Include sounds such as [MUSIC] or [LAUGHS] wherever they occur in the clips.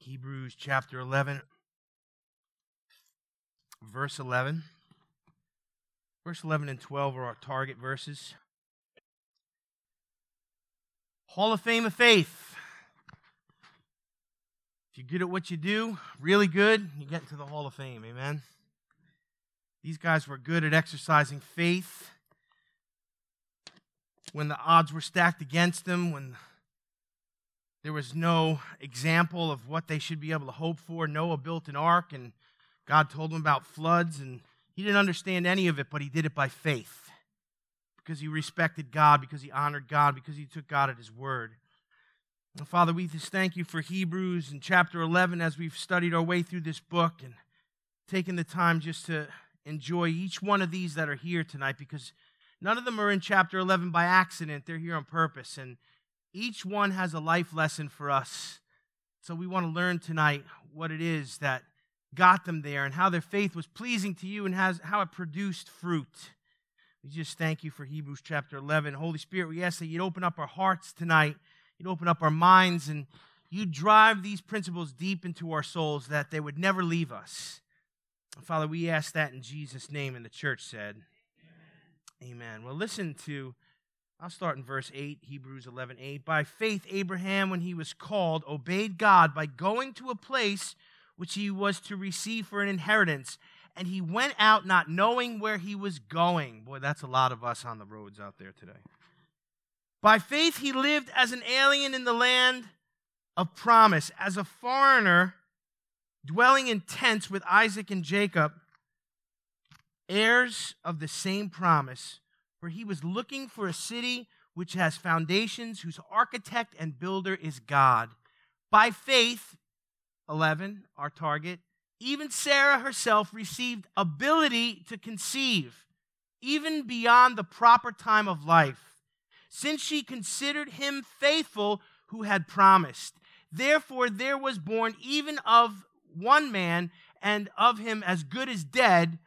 Hebrews chapter 11, verse 11. Verse 11 and 12 are our target verses. Hall of Fame of Faith. If you're good at what you do, really good, you get into the Hall of Fame. Amen. These guys were good at exercising faith when the odds were stacked against them, when there was no example of what they should be able to hope for. Noah built an ark, and God told him about floods, and he didn't understand any of it, but he did it by faith because he respected God, because he honored God, because he took God at his word. And Father, we just thank you for Hebrews and chapter 11 as we've studied our way through this book and taken the time just to enjoy each one of these that are here tonight because none of them are in chapter 11 by accident. They're here on purpose. And each one has a life lesson for us. So we want to learn tonight what it is that got them there and how their faith was pleasing to you and has, how it produced fruit. We just thank you for Hebrews chapter 11. Holy Spirit, we ask that you'd open up our hearts tonight, you'd open up our minds, and you drive these principles deep into our souls that they would never leave us. Father, we ask that in Jesus' name, and the church said, Amen. Amen. Well, listen to I'll start in verse 8, Hebrews 11 8. By faith, Abraham, when he was called, obeyed God by going to a place which he was to receive for an inheritance. And he went out not knowing where he was going. Boy, that's a lot of us on the roads out there today. By faith, he lived as an alien in the land of promise, as a foreigner dwelling in tents with Isaac and Jacob, heirs of the same promise for he was looking for a city which has foundations, whose architect and builder is God. By faith, 11, our target, even Sarah herself received ability to conceive, even beyond the proper time of life, since she considered him faithful who had promised. Therefore, there was born even of one man, and of him as good as dead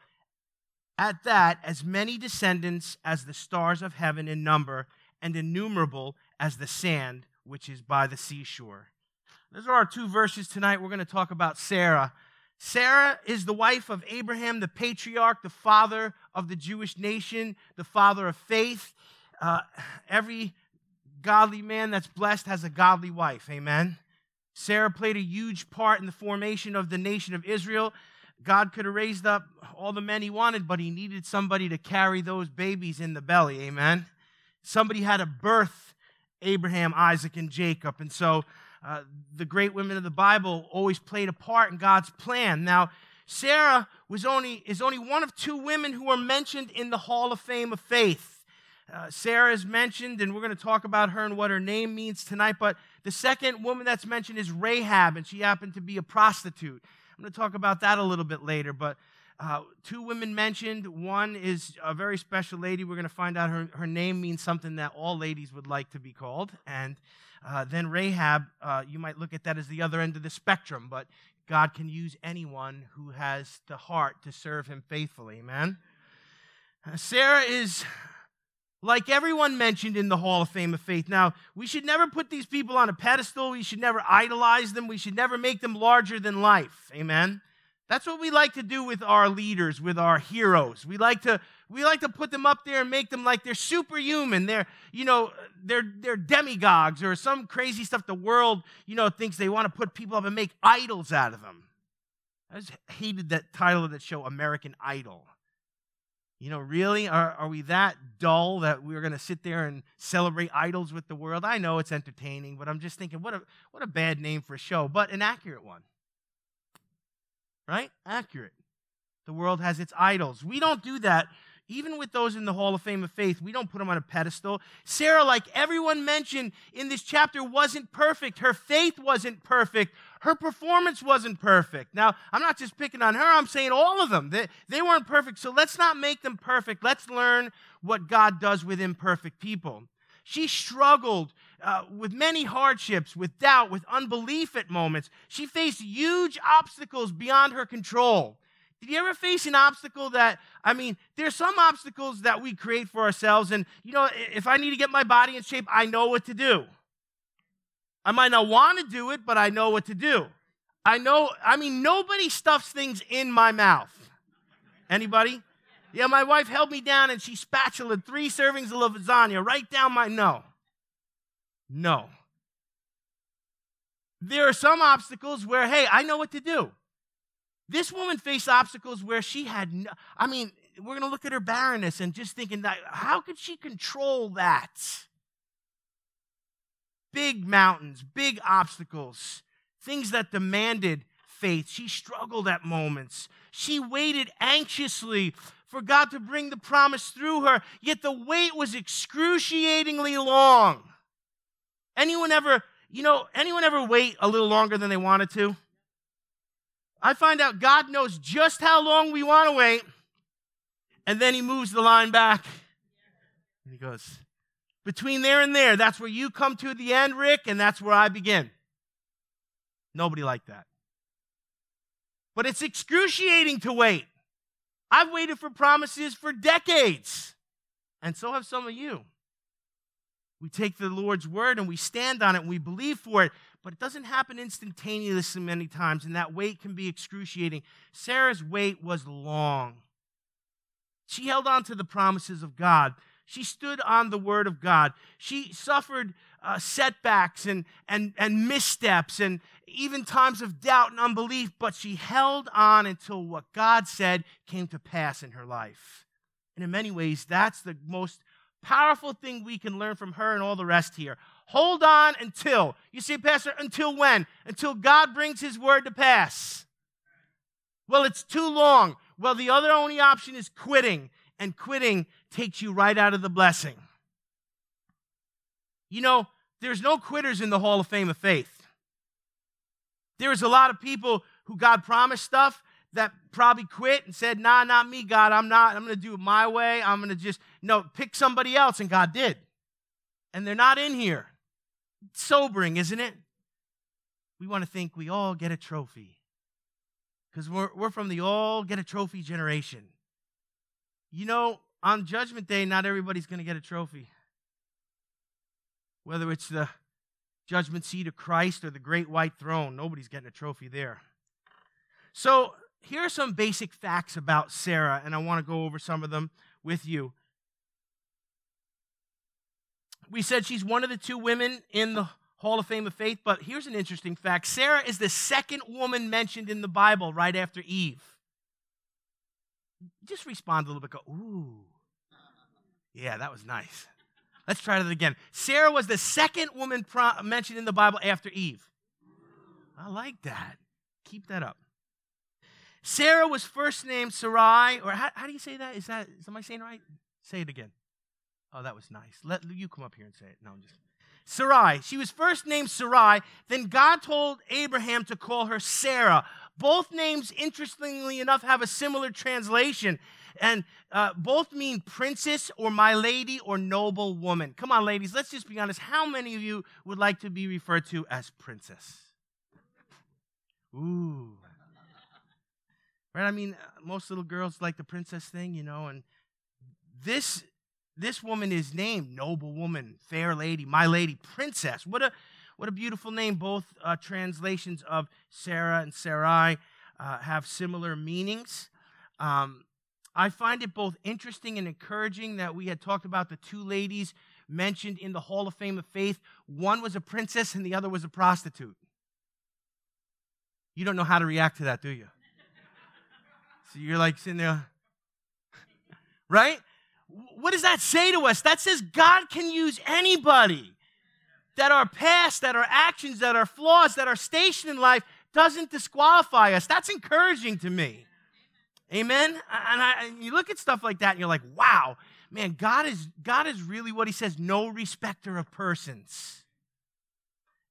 at that, as many descendants as the stars of heaven in number, and innumerable as the sand which is by the seashore. Those are our two verses tonight. We're going to talk about Sarah. Sarah is the wife of Abraham, the patriarch, the father of the Jewish nation, the father of faith. Uh, every godly man that's blessed has a godly wife. Amen. Sarah played a huge part in the formation of the nation of Israel. God could have raised up all the men he wanted, but he needed somebody to carry those babies in the belly. Amen. Somebody had to birth Abraham, Isaac, and Jacob. And so uh, the great women of the Bible always played a part in God's plan. Now, Sarah was only, is only one of two women who are mentioned in the Hall of Fame of Faith. Uh, Sarah is mentioned, and we're going to talk about her and what her name means tonight. But the second woman that's mentioned is Rahab, and she happened to be a prostitute. I'm going to talk about that a little bit later, but uh, two women mentioned. One is a very special lady. We're going to find out her, her name means something that all ladies would like to be called. And uh, then Rahab, uh, you might look at that as the other end of the spectrum, but God can use anyone who has the heart to serve him faithfully. Amen. Uh, Sarah is like everyone mentioned in the Hall of Fame of Faith. Now, we should never put these people on a pedestal. We should never idolize them. We should never make them larger than life. Amen. That's what we like to do with our leaders, with our heroes. We like to we like to put them up there and make them like they're superhuman. They're, you know, they're they're demigods or some crazy stuff the world, you know, thinks they want to put people up and make idols out of them. I just hated that title of that show, American Idol. You know, really? Are, are we that dull that we're going to sit there and celebrate idols with the world? I know it's entertaining, but I'm just thinking, what a, what a bad name for a show, but an accurate one. Right? Accurate. The world has its idols. We don't do that even with those in the Hall of Fame of Faith, we don't put them on a pedestal. Sarah, like everyone mentioned in this chapter, wasn't perfect. Her faith wasn't perfect. Her performance wasn't perfect. Now, I'm not just picking on her, I'm saying all of them. They, they weren't perfect. So let's not make them perfect. Let's learn what God does with imperfect people. She struggled uh, with many hardships, with doubt, with unbelief at moments. She faced huge obstacles beyond her control. Did you ever face an obstacle that, I mean, there's some obstacles that we create for ourselves, and, you know, if I need to get my body in shape, I know what to do. I might not want to do it, but I know what to do. I know, I mean, nobody stuffs things in my mouth. Anybody? Yeah, my wife held me down and she spatulaed three servings of lasagna right down my no. No. There are some obstacles where, hey, I know what to do. This woman faced obstacles where she had no, I mean, we're going to look at her barrenness and just thinking that how could she control that? Big mountains, big obstacles, things that demanded faith. She struggled at moments. She waited anxiously for God to bring the promise through her, yet the wait was excruciatingly long. Anyone ever, you know, anyone ever wait a little longer than they wanted to? I find out God knows just how long we want to wait, and then He moves the line back. And He goes, Between there and there, that's where you come to the end, Rick, and that's where I begin. Nobody like that. But it's excruciating to wait. I've waited for promises for decades, and so have some of you. We take the Lord's word and we stand on it and we believe for it, but it doesn't happen instantaneously many times, and that wait can be excruciating. Sarah's wait was long. She held on to the promises of God. She stood on the word of God. She suffered uh, setbacks and, and, and missteps and even times of doubt and unbelief, but she held on until what God said came to pass in her life. And in many ways, that's the most powerful thing we can learn from her and all the rest here. Hold on until. You see, Pastor, until when? Until God brings his word to pass. Well, it's too long. Well, the other only option is quitting, and quitting takes you right out of the blessing. You know, there's no quitters in the Hall of Fame of Faith. There's a lot of people who God promised stuff that probably quit and said, Nah, not me, God. I'm not. I'm going to do it my way. I'm going to just, no, pick somebody else. And God did. And they're not in here. Sobering, isn't it? We want to think we all get a trophy because we're, we're from the all get a trophy generation. You know, on Judgment Day, not everybody's going to get a trophy. Whether it's the judgment seat of Christ or the great white throne, nobody's getting a trophy there. So, here are some basic facts about Sarah, and I want to go over some of them with you. We said she's one of the two women in the Hall of Fame of Faith, but here's an interesting fact Sarah is the second woman mentioned in the Bible right after Eve. Just respond a little bit, go, ooh. Yeah, that was nice. Let's try that again. Sarah was the second woman pro- mentioned in the Bible after Eve. I like that. Keep that up. Sarah was first named Sarai, or how, how do you say that? Is that, am I saying right? Say it again. Oh, that was nice. Let you come up here and say it. No, I'm just. Sarai. She was first named Sarai. Then God told Abraham to call her Sarah. Both names, interestingly enough, have a similar translation. And uh, both mean princess or my lady or noble woman. Come on, ladies, let's just be honest. How many of you would like to be referred to as princess? Ooh. Right? I mean, most little girls like the princess thing, you know, and this this woman is named noble woman, fair lady, my lady, princess. What a what a beautiful name. Both uh, translations of Sarah and Sarai uh, have similar meanings. Um, I find it both interesting and encouraging that we had talked about the two ladies mentioned in the Hall of Fame of Faith. One was a princess and the other was a prostitute. You don't know how to react to that, do you? So you're like sitting there, [LAUGHS] right? What does that say to us? That says God can use anybody. That our past, that our actions, that our flaws, that our station in life doesn't disqualify us. That's encouraging to me. Amen. And, I, and you look at stuff like that, and you're like, "Wow, man, God is God is really what He says, no respecter of persons."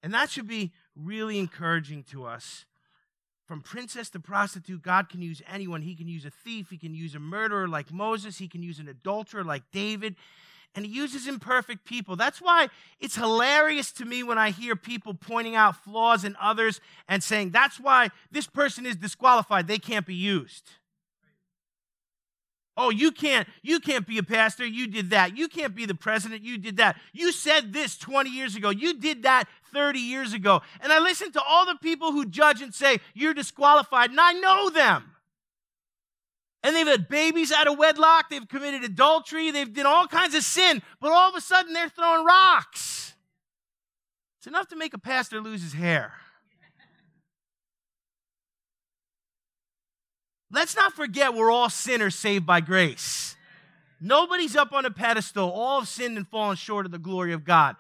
And that should be really encouraging to us. From princess to prostitute, God can use anyone. He can use a thief, He can use a murderer like Moses, He can use an adulterer like David, and He uses imperfect people. That's why it's hilarious to me when I hear people pointing out flaws in others and saying, that's why this person is disqualified, they can't be used. Oh, you can't, you can't be a pastor. You did that. You can't be the president. You did that. You said this 20 years ago. You did that 30 years ago. And I listen to all the people who judge and say, You're disqualified, and I know them. And they've had babies out of wedlock, they've committed adultery, they've done all kinds of sin, but all of a sudden they're throwing rocks. It's enough to make a pastor lose his hair. Let's not forget we're all sinners saved by grace. Nobody's up on a pedestal. All have sinned and fallen short of the glory of God.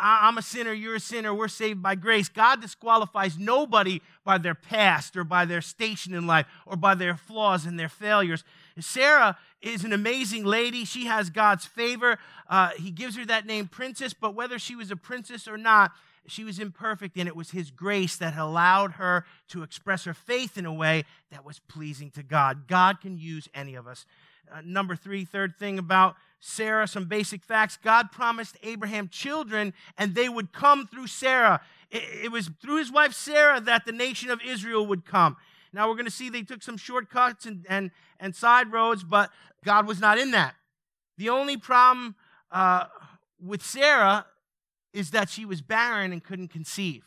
I'm a sinner, you're a sinner, we're saved by grace. God disqualifies nobody by their past or by their station in life or by their flaws and their failures. Sarah is an amazing lady. She has God's favor. Uh, he gives her that name, princess, but whether she was a princess or not, she was imperfect, and it was His grace that allowed her to express her faith in a way that was pleasing to God. God can use any of us. Uh, number three, third thing about Sarah, some basic facts. God promised Abraham children, and they would come through Sarah. It, it was through his wife Sarah that the nation of Israel would come. Now we're going to see they took some shortcuts and, and, and side roads, but God was not in that. The only problem uh, with Sarah is that she was barren and couldn't conceive.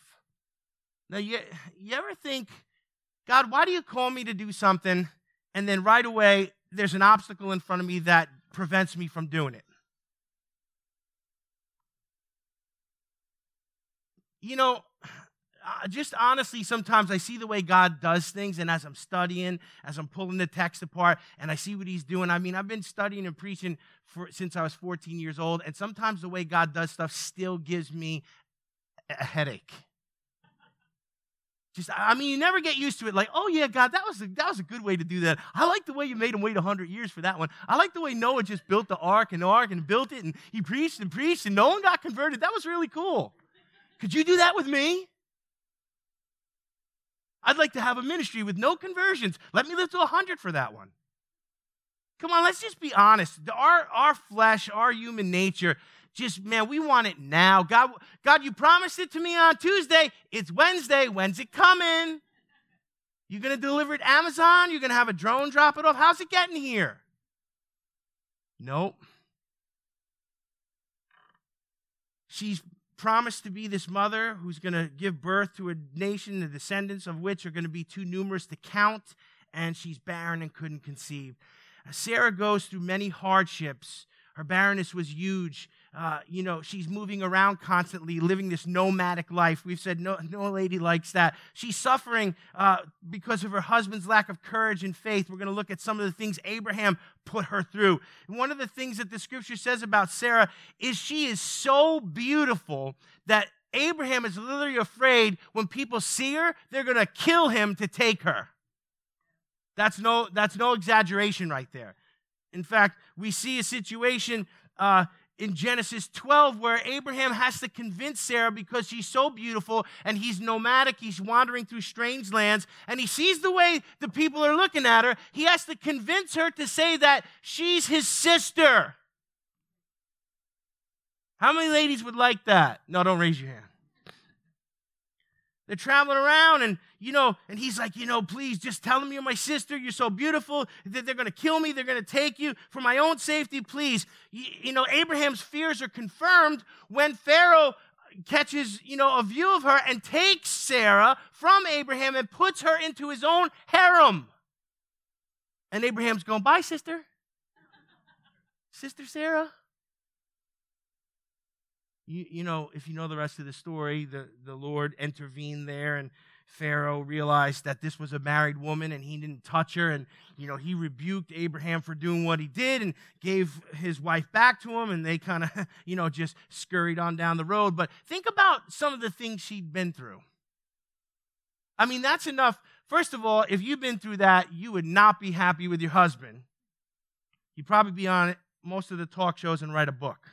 Now, you, you ever think, God, why do you call me to do something and then right away there's an obstacle in front of me that prevents me from doing it? You know, just honestly, sometimes I see the way God does things, and as I'm studying, as I'm pulling the text apart, and I see what He's doing. I mean, I've been studying and preaching for, since I was 14 years old, and sometimes the way God does stuff still gives me a headache. Just, I mean, you never get used to it. Like, oh yeah, God, that was a, that was a good way to do that. I like the way you made him wait hundred years for that one. I like the way Noah just built the ark and the ark and built it, and he preached and preached, and no one got converted. That was really cool. Could you do that with me? I'd like to have a ministry with no conversions. Let me live to 100 for that one. Come on, let's just be honest. Our, our flesh, our human nature, just, man, we want it now. God, God, you promised it to me on Tuesday. It's Wednesday. When's it coming? You're going to deliver it Amazon? You're going to have a drone drop it off? How's it getting here? Nope. She's promised to be this mother who's going to give birth to a nation, the descendants of which are going to be too numerous to count, and she's barren and couldn't conceive. Sarah goes through many hardships. Her barrenness was huge. Uh, you know, she's moving around constantly, living this nomadic life. We've said no, no lady likes that. She's suffering uh, because of her husband's lack of courage and faith. We're going to look at some of the things Abraham put her through. And one of the things that the scripture says about Sarah is she is so beautiful that Abraham is literally afraid when people see her, they're going to kill him to take her. That's no, that's no exaggeration right there. In fact, we see a situation uh, in Genesis 12 where Abraham has to convince Sarah because she's so beautiful and he's nomadic, he's wandering through strange lands, and he sees the way the people are looking at her. He has to convince her to say that she's his sister. How many ladies would like that? No, don't raise your hand. They're traveling around and, you know, and he's like, you know, please just tell them you're my sister. You're so beautiful that they're going to kill me. They're going to take you for my own safety. Please. You, you know, Abraham's fears are confirmed when Pharaoh catches, you know, a view of her and takes Sarah from Abraham and puts her into his own harem. And Abraham's going, bye, sister. Sister Sarah you, you know, if you know the rest of the story, the, the Lord intervened there and Pharaoh realized that this was a married woman and he didn't touch her. And, you know, he rebuked Abraham for doing what he did and gave his wife back to him. And they kind of, [LAUGHS] you know, just scurried on down the road. But think about some of the things she'd been through. I mean, that's enough. First of all, if you've been through that, you would not be happy with your husband. You'd probably be on most of the talk shows and write a book.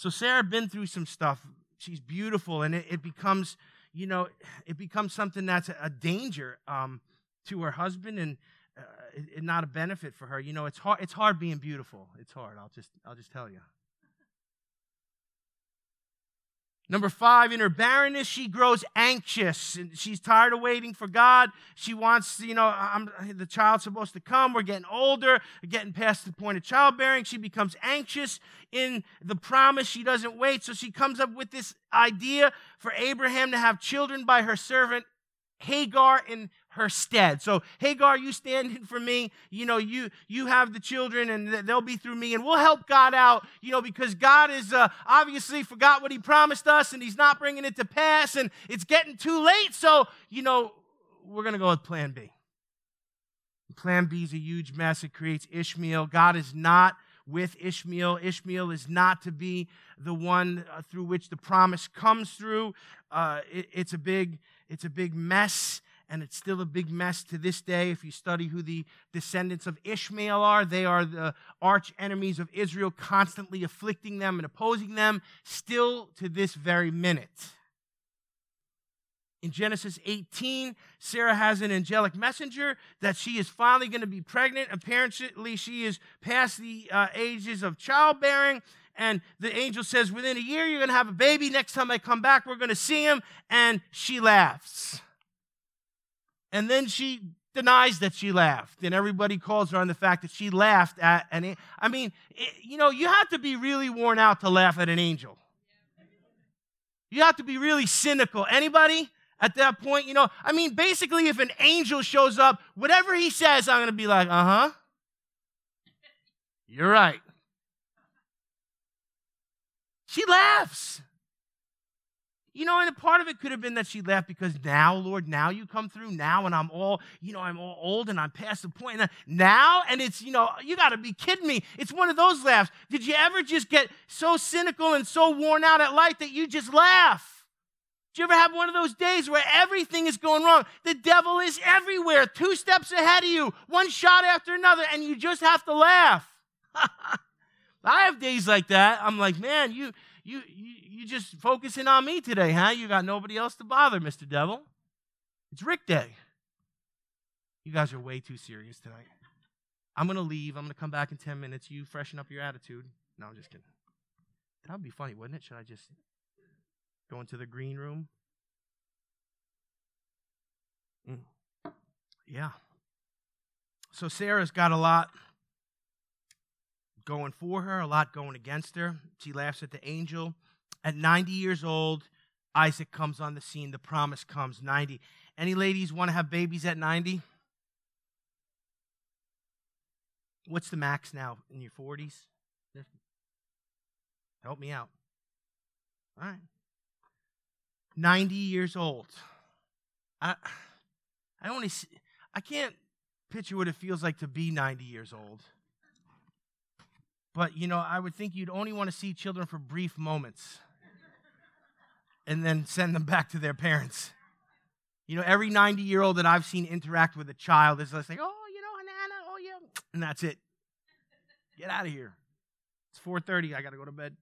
So Sarah been through some stuff. She's beautiful, and it, it becomes, you know, it becomes something that's a, a danger um, to her husband and uh, it, not a benefit for her. You know, it's hard. It's hard being beautiful. It's hard. I'll just, I'll just tell you. Number five, in her barrenness, she grows anxious. And she's tired of waiting for God. She wants, you know, I'm, the child's supposed to come. We're getting older, getting past the point of childbearing. She becomes anxious in the promise. She doesn't wait. So she comes up with this idea for Abraham to have children by her servant Hagar in her stead. So Hagar, you stand in for me. You know, you you have the children, and they'll be through me, and we'll help God out. You know, because God is uh, obviously forgot what He promised us, and He's not bringing it to pass, and it's getting too late. So you know, we're gonna go with Plan B. Plan B is a huge mess. It creates Ishmael. God is not with Ishmael. Ishmael is not to be the one uh, through which the promise comes through. Uh, it, it's a big, it's a big mess and it's still a big mess to this day. If you study who the descendants of Ishmael are, they are the arch enemies of Israel, constantly afflicting them and opposing them, still to this very minute. In Genesis 18, Sarah has an angelic messenger that she is finally going to be pregnant. Apparently, she is past the uh, ages of childbearing. And the angel says, Within a year, you're going to have a baby. Next time I come back, we're going to see him. And she laughs. And then she denies that she laughed. And everybody calls her on the fact that she laughed at an I mean, it, you know, you have to be really worn out to laugh at an angel. You have to be really cynical. Anybody at that point, you know, I mean, basically, if an angel shows up, whatever he says, I'm going to be like, uh huh. You're right. She laughs. You know, and a part of it could have been that she left because now, Lord, now you come through now, and I'm all, you know, I'm all old and I'm past the point. Now, and it's, you know, you got to be kidding me. It's one of those laughs. Did you ever just get so cynical and so worn out at life that you just laugh? Did you ever have one of those days where everything is going wrong? The devil is everywhere, two steps ahead of you, one shot after another, and you just have to laugh. [LAUGHS] I have days like that. I'm like, man, you you, you, you just focusing on me today, huh? You got nobody else to bother, Mr. Devil. It's Rick Day. You guys are way too serious tonight. I'm going to leave. I'm going to come back in 10 minutes. You freshen up your attitude. No, I'm just kidding. That would be funny, wouldn't it? Should I just go into the green room? Mm. Yeah. So Sarah's got a lot going for her, a lot going against her. She laughs at the angel. At 90 years old, Isaac comes on the scene. The promise comes 90. Any ladies want to have babies at 90? What's the max now? In your 40s? Help me out. All right. 90 years old. I I only see, I can't picture what it feels like to be 90 years old. But, you know, I would think you'd only want to see children for brief moments and then send them back to their parents. You know, every 90 year old that I've seen interact with a child is like, oh, you know, Nana, oh, yeah. And that's it. Get out of here. It's 4.30. I got to go to bed.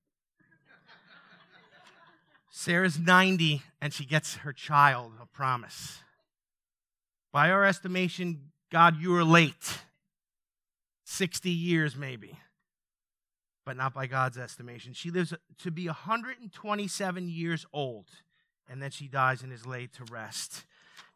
Sarah's 90 and she gets her child a promise. By our estimation, God, you are late. 60 years maybe but not by God's estimation. She lives to be 127 years old, and then she dies and is laid to rest.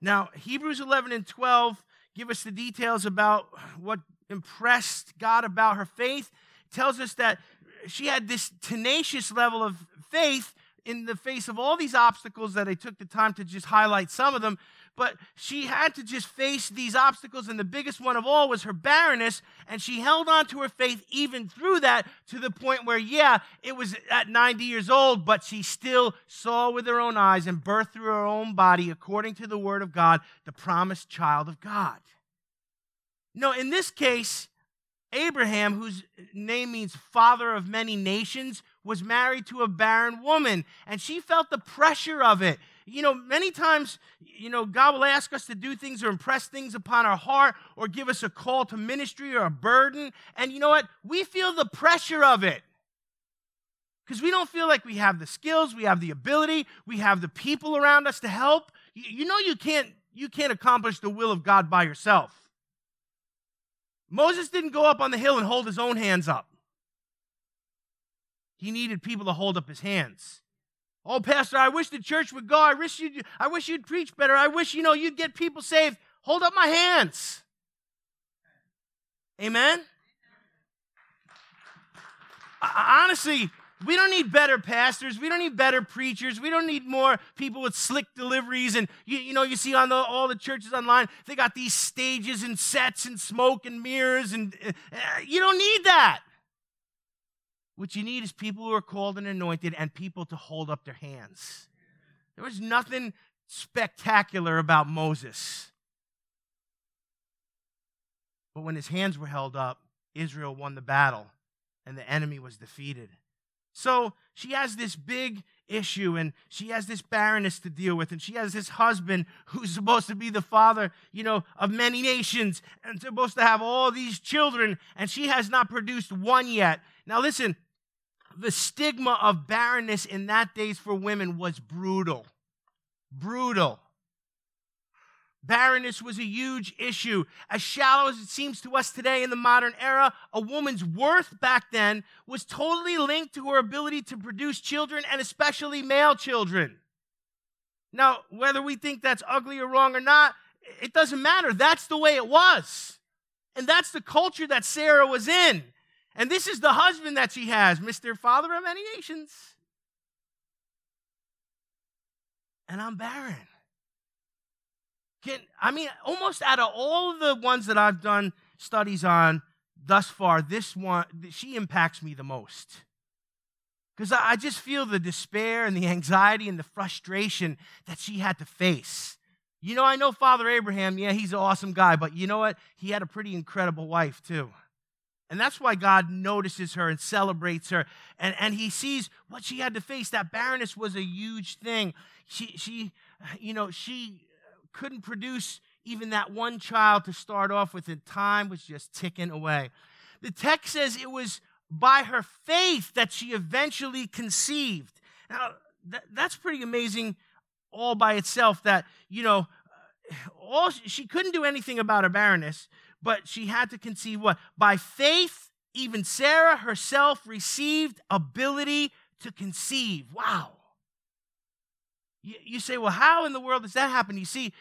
Now, Hebrews 11 and 12 give us the details about what impressed God about her faith. It tells us that she had this tenacious level of faith in the face of all these obstacles that I took the time to just highlight some of them. But she had to just face these obstacles, and the biggest one of all was her barrenness. And she held on to her faith even through that to the point where, yeah, it was at 90 years old, but she still saw with her own eyes and birthed through her own body, according to the word of God, the promised child of God. No, in this case, Abraham, whose name means father of many nations, was married to a barren woman, and she felt the pressure of it. You know, many times, you know, God will ask us to do things or impress things upon our heart or give us a call to ministry or a burden. And you know what? We feel the pressure of it because we don't feel like we have the skills, we have the ability, we have the people around us to help. You know, you can't, you can't accomplish the will of God by yourself. Moses didn't go up on the hill and hold his own hands up. He needed people to hold up his hands. Oh, Pastor, I wish the church would go. I wish you'd, I wish you'd preach better. I wish, you know, you'd get people saved. Hold up my hands. Amen? Honestly, we don't need better pastors. We don't need better preachers. We don't need more people with slick deliveries. And you, you know, you see on the, all the churches online, they got these stages and sets and smoke and mirrors, and uh, you don't need that. What you need is people who are called and anointed and people to hold up their hands. There was nothing spectacular about Moses. But when his hands were held up, Israel won the battle and the enemy was defeated. So she has this big issue and she has this barrenness to deal with and she has this husband who's supposed to be the father you know of many nations and supposed to have all these children and she has not produced one yet now listen the stigma of barrenness in that days for women was brutal brutal Barrenness was a huge issue. As shallow as it seems to us today in the modern era, a woman's worth back then was totally linked to her ability to produce children and especially male children. Now, whether we think that's ugly or wrong or not, it doesn't matter. That's the way it was. And that's the culture that Sarah was in. And this is the husband that she has, Mr. Father of many nations. And I'm barren. Can, I mean, almost out of all the ones that I've done studies on thus far, this one, she impacts me the most. Because I just feel the despair and the anxiety and the frustration that she had to face. You know, I know Father Abraham, yeah, he's an awesome guy, but you know what? He had a pretty incredible wife, too. And that's why God notices her and celebrates her. And, and he sees what she had to face. That barrenness was a huge thing. She, she, you know, she couldn't produce even that one child to start off with, and time was just ticking away. The text says it was by her faith that she eventually conceived. Now, that, that's pretty amazing all by itself that, you know, all she couldn't do anything about her barrenness, but she had to conceive what? By faith, even Sarah herself received ability to conceive. Wow. You, say, well, how in the world does that happen? You see,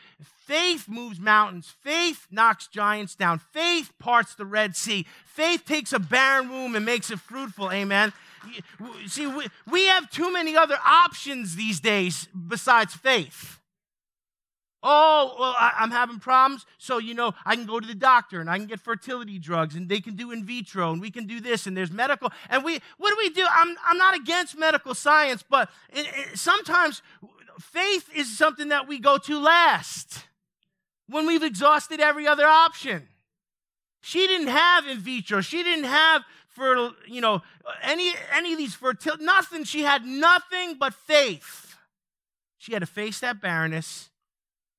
faith moves mountains, faith knocks giants down, faith parts the Red Sea, faith takes a barren womb and makes it fruitful. Amen. See, we, we have too many other options these days besides faith. Oh, well, I, am having problems. So, you know, I can go to the doctor and I can get fertility drugs and they can do in vitro and we can do this and there's medical. And we, what do we do? I'm, I'm not against medical science, but it, it, sometimes faith is something that we go to last when we've exhausted every other option. She didn't have in vitro. She didn't have for you know any any of these fertility. Nothing. She had nothing but faith. She had to face that barrenness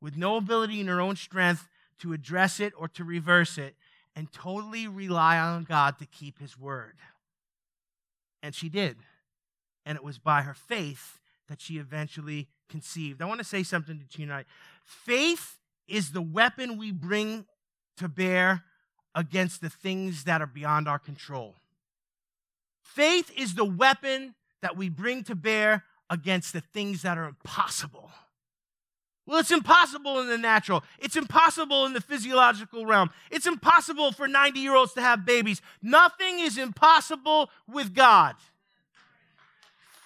with no ability in her own strength to address it or to reverse it, and totally rely on God to keep His word. And she did. And it was by her faith that she eventually conceived. I want to say something to you tonight. Faith is the weapon we bring to bear against the things that are beyond our control. Faith is the weapon that we bring to bear against the things that are impossible. Well, it's impossible in the natural. It's impossible in the physiological realm. It's impossible for 90 year olds to have babies. Nothing is impossible with God.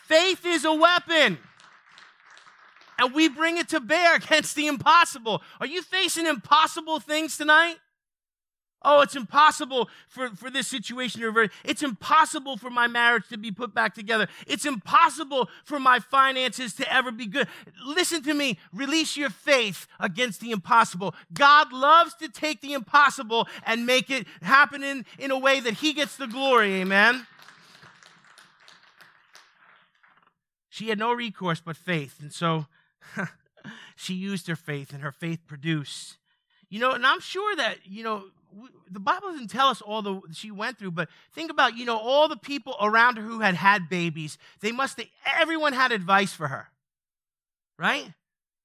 Faith is a weapon and we bring it to bear against the impossible. Are you facing impossible things tonight? Oh, it's impossible for, for this situation to revert. It's impossible for my marriage to be put back together. It's impossible for my finances to ever be good. Listen to me. Release your faith against the impossible. God loves to take the impossible and make it happen in, in a way that He gets the glory. Amen. She had no recourse but faith. And so [LAUGHS] she used her faith, and her faith produced. You know, and I'm sure that, you know, the Bible doesn't tell us all the she went through, but think about, you know, all the people around her who had had babies. They must have, everyone had advice for her, right?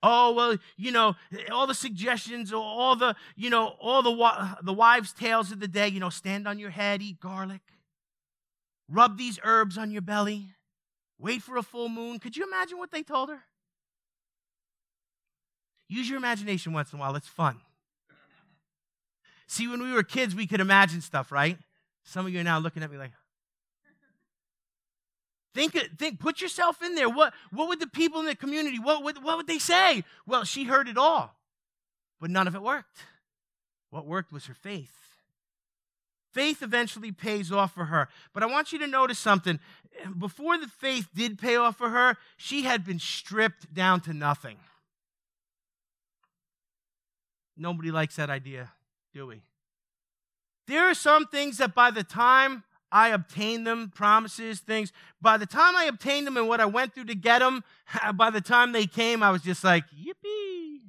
Oh, well, you know, all the suggestions, all the, you know, all the, the wives' tales of the day, you know, stand on your head, eat garlic, rub these herbs on your belly, wait for a full moon. Could you imagine what they told her? Use your imagination once in a while, it's fun. See, when we were kids, we could imagine stuff, right? Some of you are now looking at me like, Think, think, put yourself in there. What, what would the people in the community, what would, what would they say? Well, she heard it all, but none of it worked. What worked was her faith. Faith eventually pays off for her. But I want you to notice something. Before the faith did pay off for her, she had been stripped down to nothing. Nobody likes that idea, do we? There are some things that by the time I obtained them, promises, things, by the time I obtained them and what I went through to get them, [LAUGHS] by the time they came, I was just like, yippee.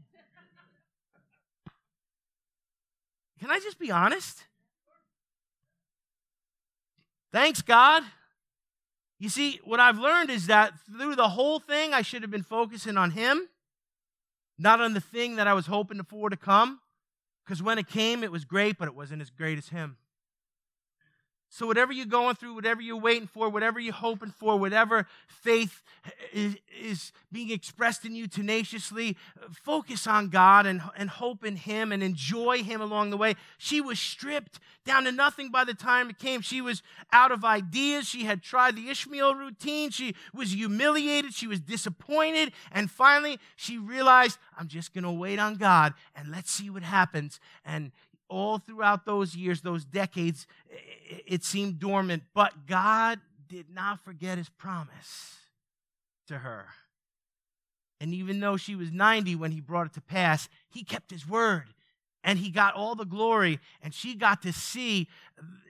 Can I just be honest? Thanks, God. You see, what I've learned is that through the whole thing, I should have been focusing on Him, not on the thing that I was hoping for to come. Because when it came, it was great, but it wasn't as great as Him. So, whatever you're going through, whatever you're waiting for, whatever you're hoping for, whatever faith is, is, being expressed in you tenaciously, focus on God and, and hope in Him and enjoy Him along the way. She was stripped down to nothing by the time it came. She was out of ideas. She had tried the Ishmael routine. She was humiliated. She was disappointed. And finally, she realized, I'm just going to wait on God and let's see what happens. And all throughout those years, those decades, it seemed dormant, but God did not forget his promise to her. And even though she was 90 when he brought it to pass, he kept his word and he got all the glory and she got to see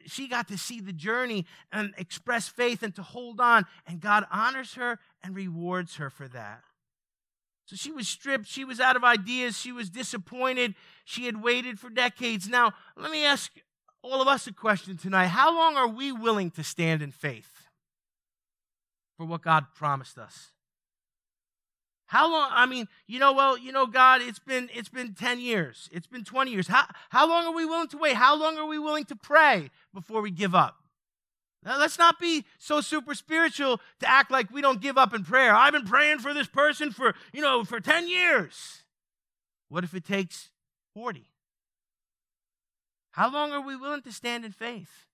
she got to see the journey and express faith and to hold on and God honors her and rewards her for that. So she was stripped. She was out of ideas. She was disappointed. She had waited for decades. Now, let me ask all of us a question tonight. How long are we willing to stand in faith for what God promised us? How long? I mean, you know, well, you know, God, it's been it's been 10 years. It's been 20 years. How how long are we willing to wait? How long are we willing to pray before we give up? Now, let's not be so super spiritual to act like we don't give up in prayer. I've been praying for this person for, you know, for 10 years. What if it takes 40? How long are we willing to stand in faith?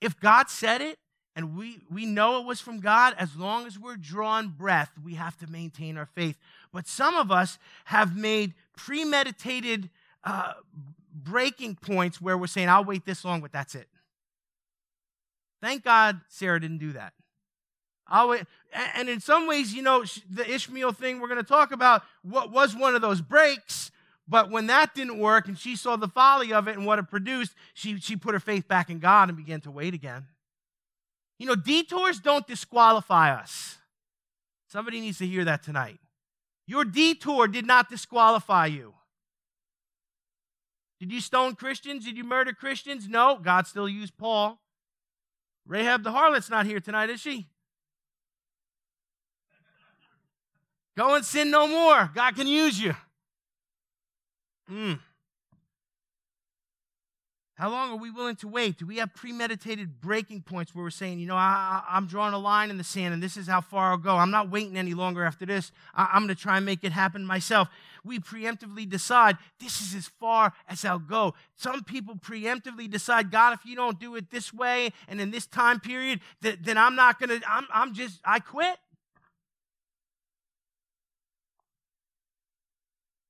If God said it and we, we know it was from God, as long as we're drawing breath, we have to maintain our faith. But some of us have made premeditated uh, breaking points where we're saying, I'll wait this long, but that's it. Thank God Sarah didn't do that. I'll, and in some ways, you know, the Ishmael thing we're going to talk about what was one of those breaks, but when that didn't work and she saw the folly of it and what it produced, she, she put her faith back in God and began to wait again. You know, detours don't disqualify us. Somebody needs to hear that tonight. Your detour did not disqualify you. Did you stone Christians? Did you murder Christians? No, God still used Paul. Rahab the harlot's not here tonight, is she? Go and sin no more. God can use you. Mm. How long are we willing to wait? Do we have premeditated breaking points where we're saying, you know, I, am drawing a line in the sand and this is how far I'll go. I'm not waiting any longer after this. I, I'm going to try and make it happen myself. We preemptively decide this is as far as I'll go. Some people preemptively decide, God, if you don't do it this way and in this time period, th- then I'm not going to, I'm just, I quit.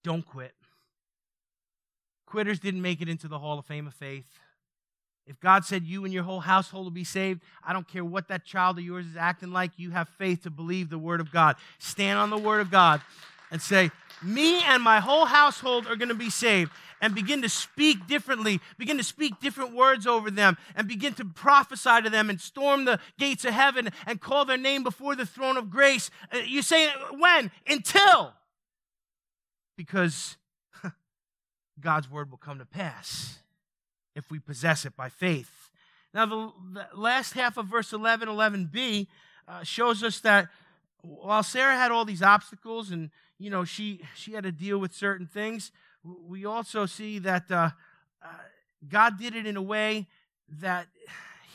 Don't quit. Quitters didn't make it into the Hall of Fame of Faith. If God said you and your whole household will be saved, I don't care what that child of yours is acting like, you have faith to believe the Word of God. Stand on the Word of God and say, Me and my whole household are going to be saved. And begin to speak differently, begin to speak different words over them, and begin to prophesy to them and storm the gates of heaven and call their name before the throne of grace. Uh, you say, When? Until. Because God's word will come to pass if we possess it by faith. Now, the, the last half of verse 11, 11b, uh, shows us that while Sarah had all these obstacles and, you know, she, she had to deal with certain things, we also see that uh, uh, God did it in a way that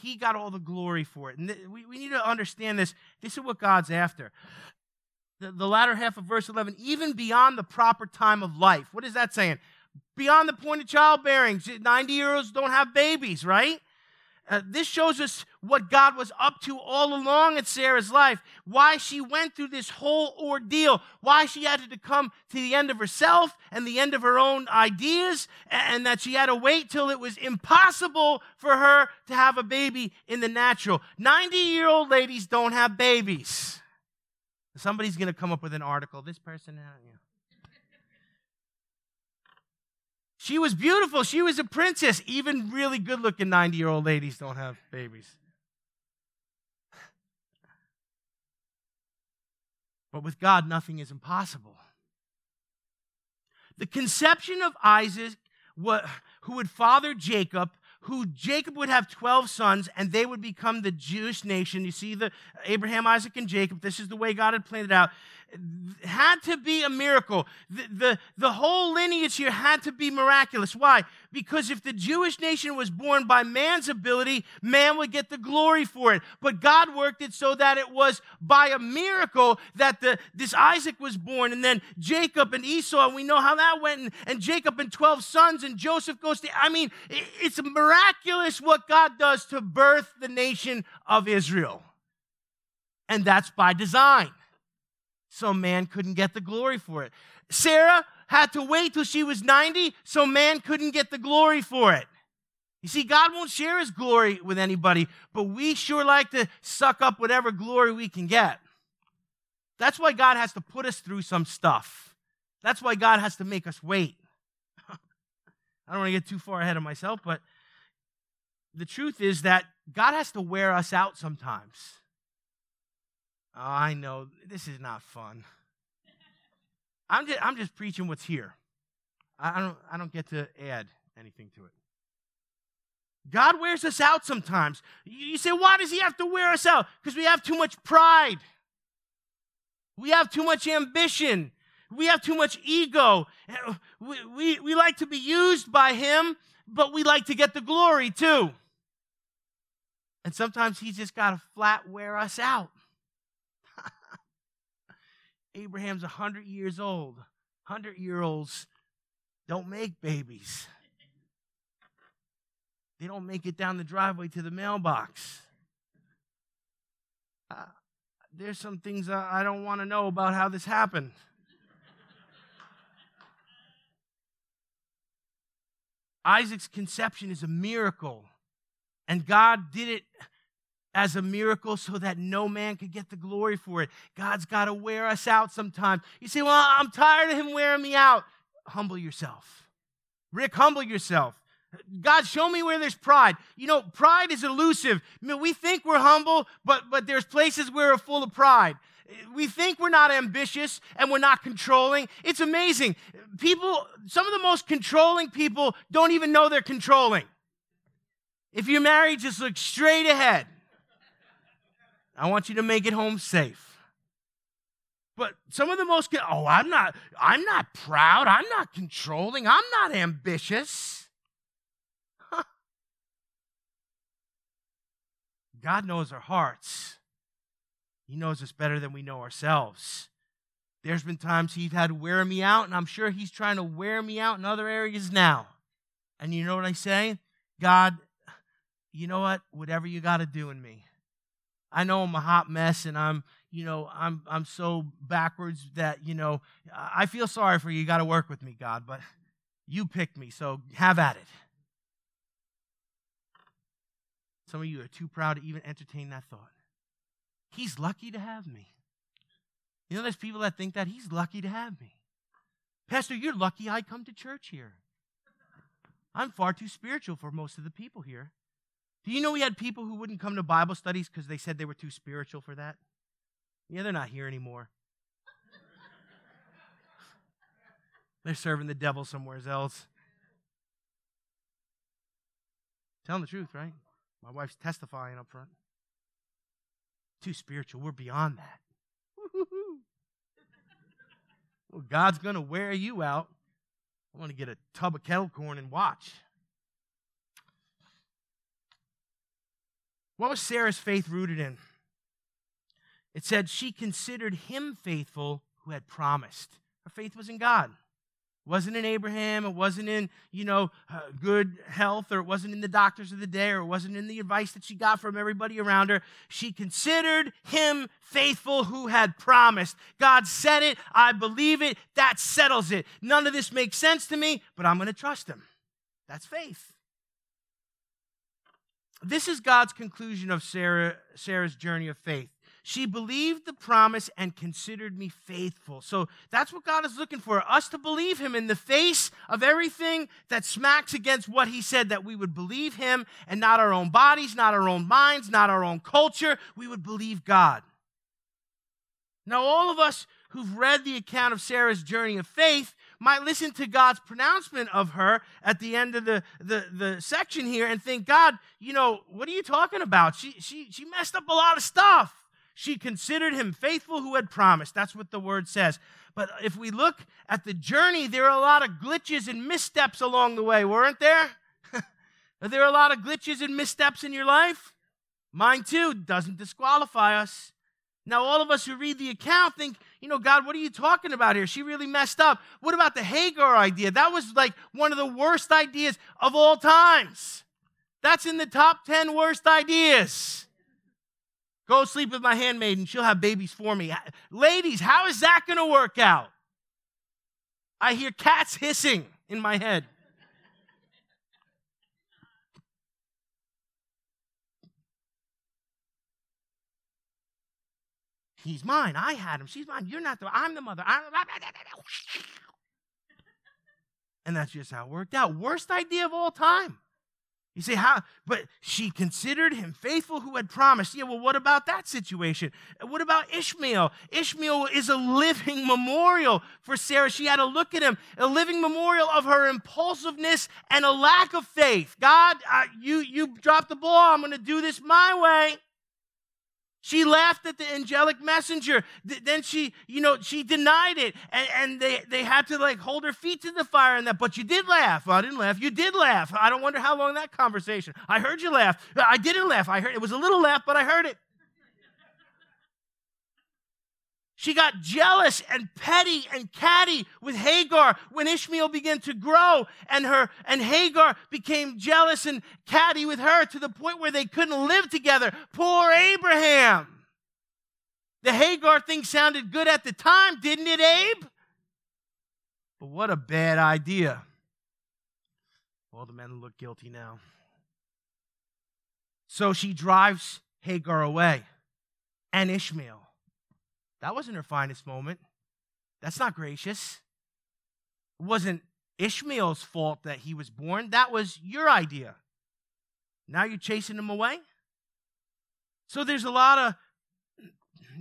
he got all the glory for it. And th- we, we need to understand this. This is what God's after. The, the latter half of verse 11, even beyond the proper time of life. What is that saying? Beyond the point of childbearing. 90 year olds don't have babies, right? Uh, this shows us what God was up to all along in Sarah's life, why she went through this whole ordeal, why she had to come to the end of herself and the end of her own ideas, and that she had to wait till it was impossible for her to have a baby in the natural. 90 year old ladies don't have babies. Somebody's going to come up with an article. This person, uh, yeah. She was beautiful. She was a princess. Even really good looking 90 year old ladies don't have babies. But with God, nothing is impossible. The conception of Isaac, who would father Jacob, who Jacob would have 12 sons and they would become the Jewish nation. You see the Abraham, Isaac, and Jacob. This is the way God had planned it out had to be a miracle. The, the, the whole lineage here had to be miraculous. Why? Because if the Jewish nation was born by man's ability, man would get the glory for it. But God worked it so that it was by a miracle that the, this Isaac was born, and then Jacob and Esau, and we know how that went, and, and Jacob and 12 sons, and Joseph goes to, I mean, it's miraculous what God does to birth the nation of Israel. And that's by design so man couldn't get the glory for it. Sarah had to wait till she was 90 so man couldn't get the glory for it. You see, God won't share his glory with anybody, but we sure like to suck up whatever glory we can get. That's why God has to put us through some stuff. That's why God has to make us wait. [LAUGHS] I don't want to get too far ahead of myself, but the truth is that God has to wear us out sometimes. Oh, I know this is not fun. I'm just, I'm just preaching what's here. I don't, I don't get to add anything to it. God wears us out sometimes. You say, why does He have to wear us out? Because we have too much pride. We have too much ambition. We have too much ego. We, we, we like to be used by Him, but we like to get the glory too. And sometimes He's just got to flat wear us out. Abraham's 100 years old. 100 year olds don't make babies, they don't make it down the driveway to the mailbox. Uh, there's some things I don't want to know about how this happened. Isaac's conception is a miracle, and God did it as a miracle so that no man could get the glory for it. God's got to wear us out sometimes. You say, Well, I'm tired of him wearing me out. Humble yourself. Rick, humble yourself. God, show me where there's pride. You know, pride is elusive. I mean, we think we're humble, but, but there's places where we're full of pride. We think we're not ambitious and we're not controlling. It's amazing. People, some of the most controlling people don't even know they're controlling. If you're married, just look straight ahead. I want you to make it home safe. But some of the most oh, I'm not I'm not proud, I'm not controlling, I'm not ambitious. God knows our hearts. He knows us better than we know ourselves. There's been times he's had to wear me out, and I'm sure he's trying to wear me out in other areas now. And you know what I say? God, you know what? Whatever you got to do in me. I know I'm a hot mess and I'm, you know, I'm I'm so backwards that, you know, I feel sorry for you. You got to work with me, God, but you picked me, so have at it. Some of you are too proud to even entertain that thought. He's lucky to have me. You know, there's people that think that he's lucky to have me. Pastor, you're lucky I come to church here. I'm far too spiritual for most of the people here. Do you know we had people who wouldn't come to Bible studies because they said they were too spiritual for that? Yeah, they're not here anymore. they're serving the devil somewhere else. Telling the truth, right? My wife's testifying up front. Too spiritual. We're beyond that. well, God's going to wear you out. I want to get a tub of kettle corn and watch. What was Sarah's faith rooted in? It said she considered him faithful who had promised. Her faith was in God. It wasn't in Abraham. It wasn't in, you know, uh, good health, or it wasn't in the doctors of the day, or it wasn't in the advice that she got from everybody around her. She considered him faithful who had promised. God said it. I believe it. That settles it. None of this makes sense to me, but I'm going to trust him. That's faith. This is God's conclusion of Sarah, Sarah's journey of faith. She believed the promise and considered me faithful. So that's what God is looking for us to believe Him in the face of everything that smacks against what He said, that we would believe Him and not our own bodies, not our own minds, not our own culture. We would believe God. Now, all of us who've read the account of Sarah's journey of faith might listen to God's pronouncement of her at the end of the, the, the section here and think, God, you know, what are you talking about? She, she, she messed up a lot of stuff. She considered him faithful who had promised. That's what the word says. But if we look at the journey, there are a lot of glitches and missteps along the way, weren't there? [LAUGHS] are there a lot of glitches and missteps in your life? Mine too. Doesn't disqualify us. Now, all of us who read the account think, you know, God, what are you talking about here? She really messed up. What about the Hagar idea? That was like one of the worst ideas of all times. That's in the top 10 worst ideas. Go sleep with my handmaid and she'll have babies for me. Ladies, how is that going to work out? I hear cats hissing in my head. He's mine. I had him. She's mine. You're not the. I'm the mother. I'm the. [LAUGHS] And that's just how it worked out. Worst idea of all time. You say, how? But she considered him faithful who had promised. Yeah, well, what about that situation? What about Ishmael? Ishmael is a living memorial for Sarah. She had to look at him, a living memorial of her impulsiveness and a lack of faith. God, uh, you, you dropped the ball. I'm going to do this my way. She laughed at the angelic messenger. Then she, you know, she denied it. And, and they, they had to like hold her feet to the fire and that. But you did laugh. Well, I didn't laugh. You did laugh. I don't wonder how long that conversation. I heard you laugh. I didn't laugh. I heard it was a little laugh, but I heard it. She got jealous and petty and catty with Hagar when Ishmael began to grow and her and Hagar became jealous and catty with her to the point where they couldn't live together. Poor Abraham. The Hagar thing sounded good at the time, didn't it, Abe? But what a bad idea. All the men look guilty now. So she drives Hagar away and Ishmael. That wasn't her finest moment. That's not gracious. It wasn't Ishmael's fault that he was born. That was your idea. Now you're chasing him away? So there's a lot of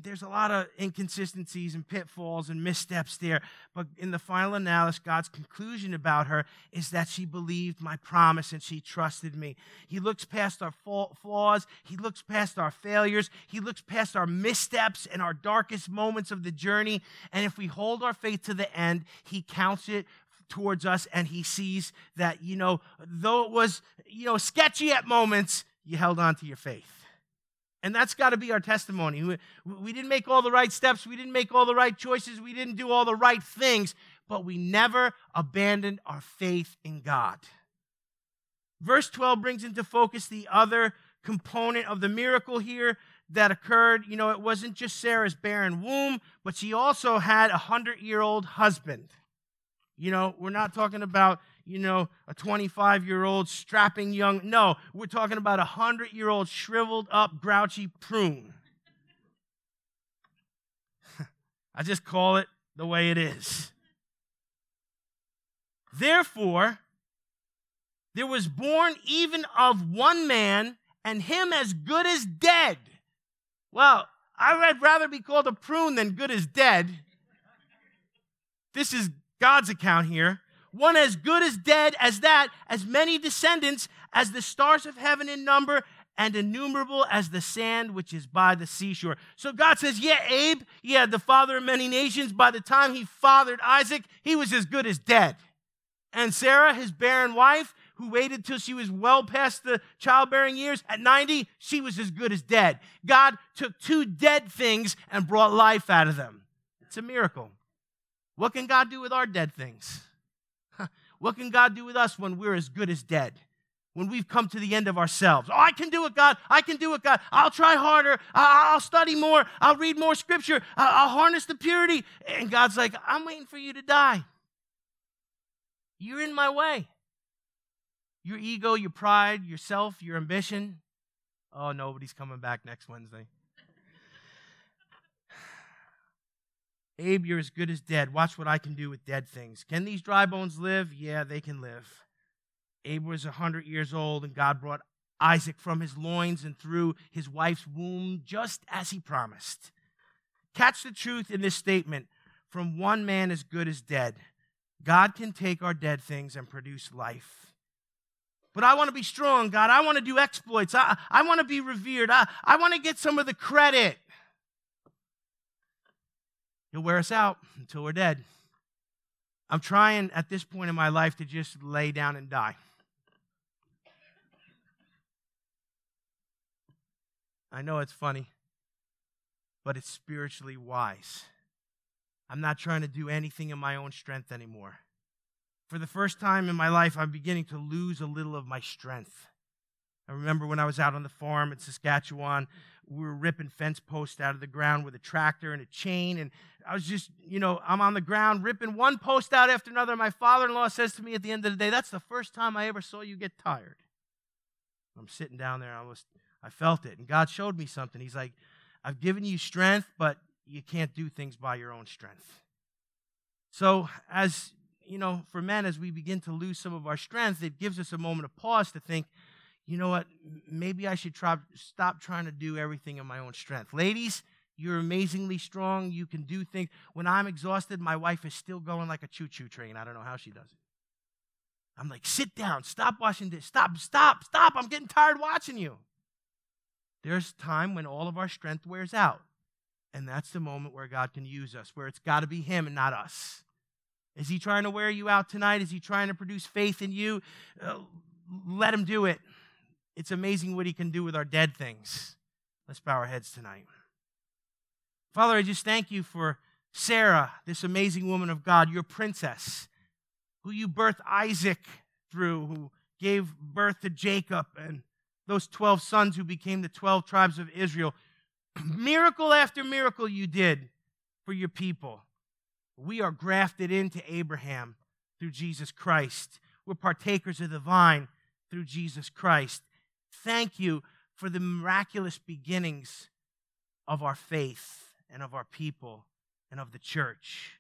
there's a lot of inconsistencies and pitfalls and missteps there. But in the final analysis, God's conclusion about her is that she believed my promise and she trusted me. He looks past our flaws, He looks past our failures, He looks past our missteps and our darkest moments of the journey. And if we hold our faith to the end, He counts it towards us and he sees that you know though it was you know sketchy at moments you held on to your faith and that's got to be our testimony. We, we, didn't make all the right steps. We didn't make all the right choices. We didn't do all the right things, but we never abandoned our faith in God. Verse 12 brings into focus the other component of the miracle here that occurred. You know, it wasn't just Sarah's barren womb, but she also had a hundred year old husband. You know, we're not talking about, you know, a 25 year old strapping young. No, we're talking about a 100 year old shriveled up, grouchy prune. [LAUGHS] I just call it the way it is. Therefore, there was born even of one man, and him as good as dead. Well, I would rather be called a prune than good as dead. This is God's account here. One as good as dead as that, as many descendants as the stars of heaven in number, and innumerable as the sand which is by the seashore. So God says, Yeah, Abe, yeah, the father of many nations, by the time he fathered Isaac, he was as good as dead. And Sarah, his barren wife, who waited till she was well past the childbearing years. At 90, she was as good as dead. God took two dead things and brought life out of them. It's a miracle. What can God do with our dead things? What can God do with us when we're as good as dead? When we've come to the end of ourselves. Oh, I can do it, God. I can do it, God. I'll try harder. I'll study more. I'll read more scripture. I'll harness the purity. And God's like, I'm waiting for you to die. You're in my way. Your ego, your pride, yourself, your ambition. Oh, nobody's coming back next Wednesday. Abe, you're as good as dead. Watch what I can do with dead things. Can these dry bones live? Yeah, they can live. Abe was 100 years old, and God brought Isaac from his loins and through his wife's womb, just as he promised. Catch the truth in this statement from one man as good as dead. God can take our dead things and produce life. But I want to be strong, God. I want to do exploits. I, I want to be revered. I, I want to get some of the credit. He'll wear us out until we're dead. I'm trying at this point in my life to just lay down and die. I know it's funny, but it's spiritually wise. I'm not trying to do anything in my own strength anymore. For the first time in my life, I'm beginning to lose a little of my strength. I remember when I was out on the farm in Saskatchewan, we were ripping fence posts out of the ground with a tractor and a chain. And I was just, you know, I'm on the ground ripping one post out after another. My father in law says to me at the end of the day, That's the first time I ever saw you get tired. I'm sitting down there. I was, I felt it. And God showed me something. He's like, I've given you strength, but you can't do things by your own strength. So, as you know, for men, as we begin to lose some of our strength, it gives us a moment of pause to think, you know what? Maybe I should try, stop trying to do everything in my own strength. Ladies, you're amazingly strong. You can do things. When I'm exhausted, my wife is still going like a choo choo train. I don't know how she does it. I'm like, sit down, stop watching this, stop, stop, stop. I'm getting tired watching you. There's time when all of our strength wears out. And that's the moment where God can use us, where it's got to be Him and not us. Is He trying to wear you out tonight? Is He trying to produce faith in you? Uh, let Him do it. It's amazing what He can do with our dead things. Let's bow our heads tonight. Father, I just thank you for Sarah, this amazing woman of God, your princess, who you birthed Isaac through, who gave birth to Jacob and those 12 sons who became the 12 tribes of Israel. [CLEARS THROAT] miracle after miracle you did for your people. We are grafted into Abraham through Jesus Christ. We're partakers of the vine through Jesus Christ. Thank you for the miraculous beginnings of our faith and of our people and of the church.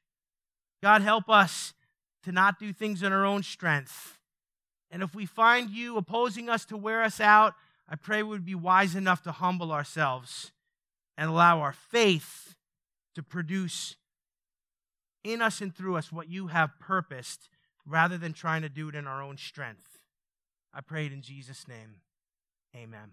God, help us to not do things in our own strength. And if we find you opposing us to wear us out, I pray we would be wise enough to humble ourselves and allow our faith to produce in us and through us what you have purposed rather than trying to do it in our own strength. I pray it in Jesus' name. Amen.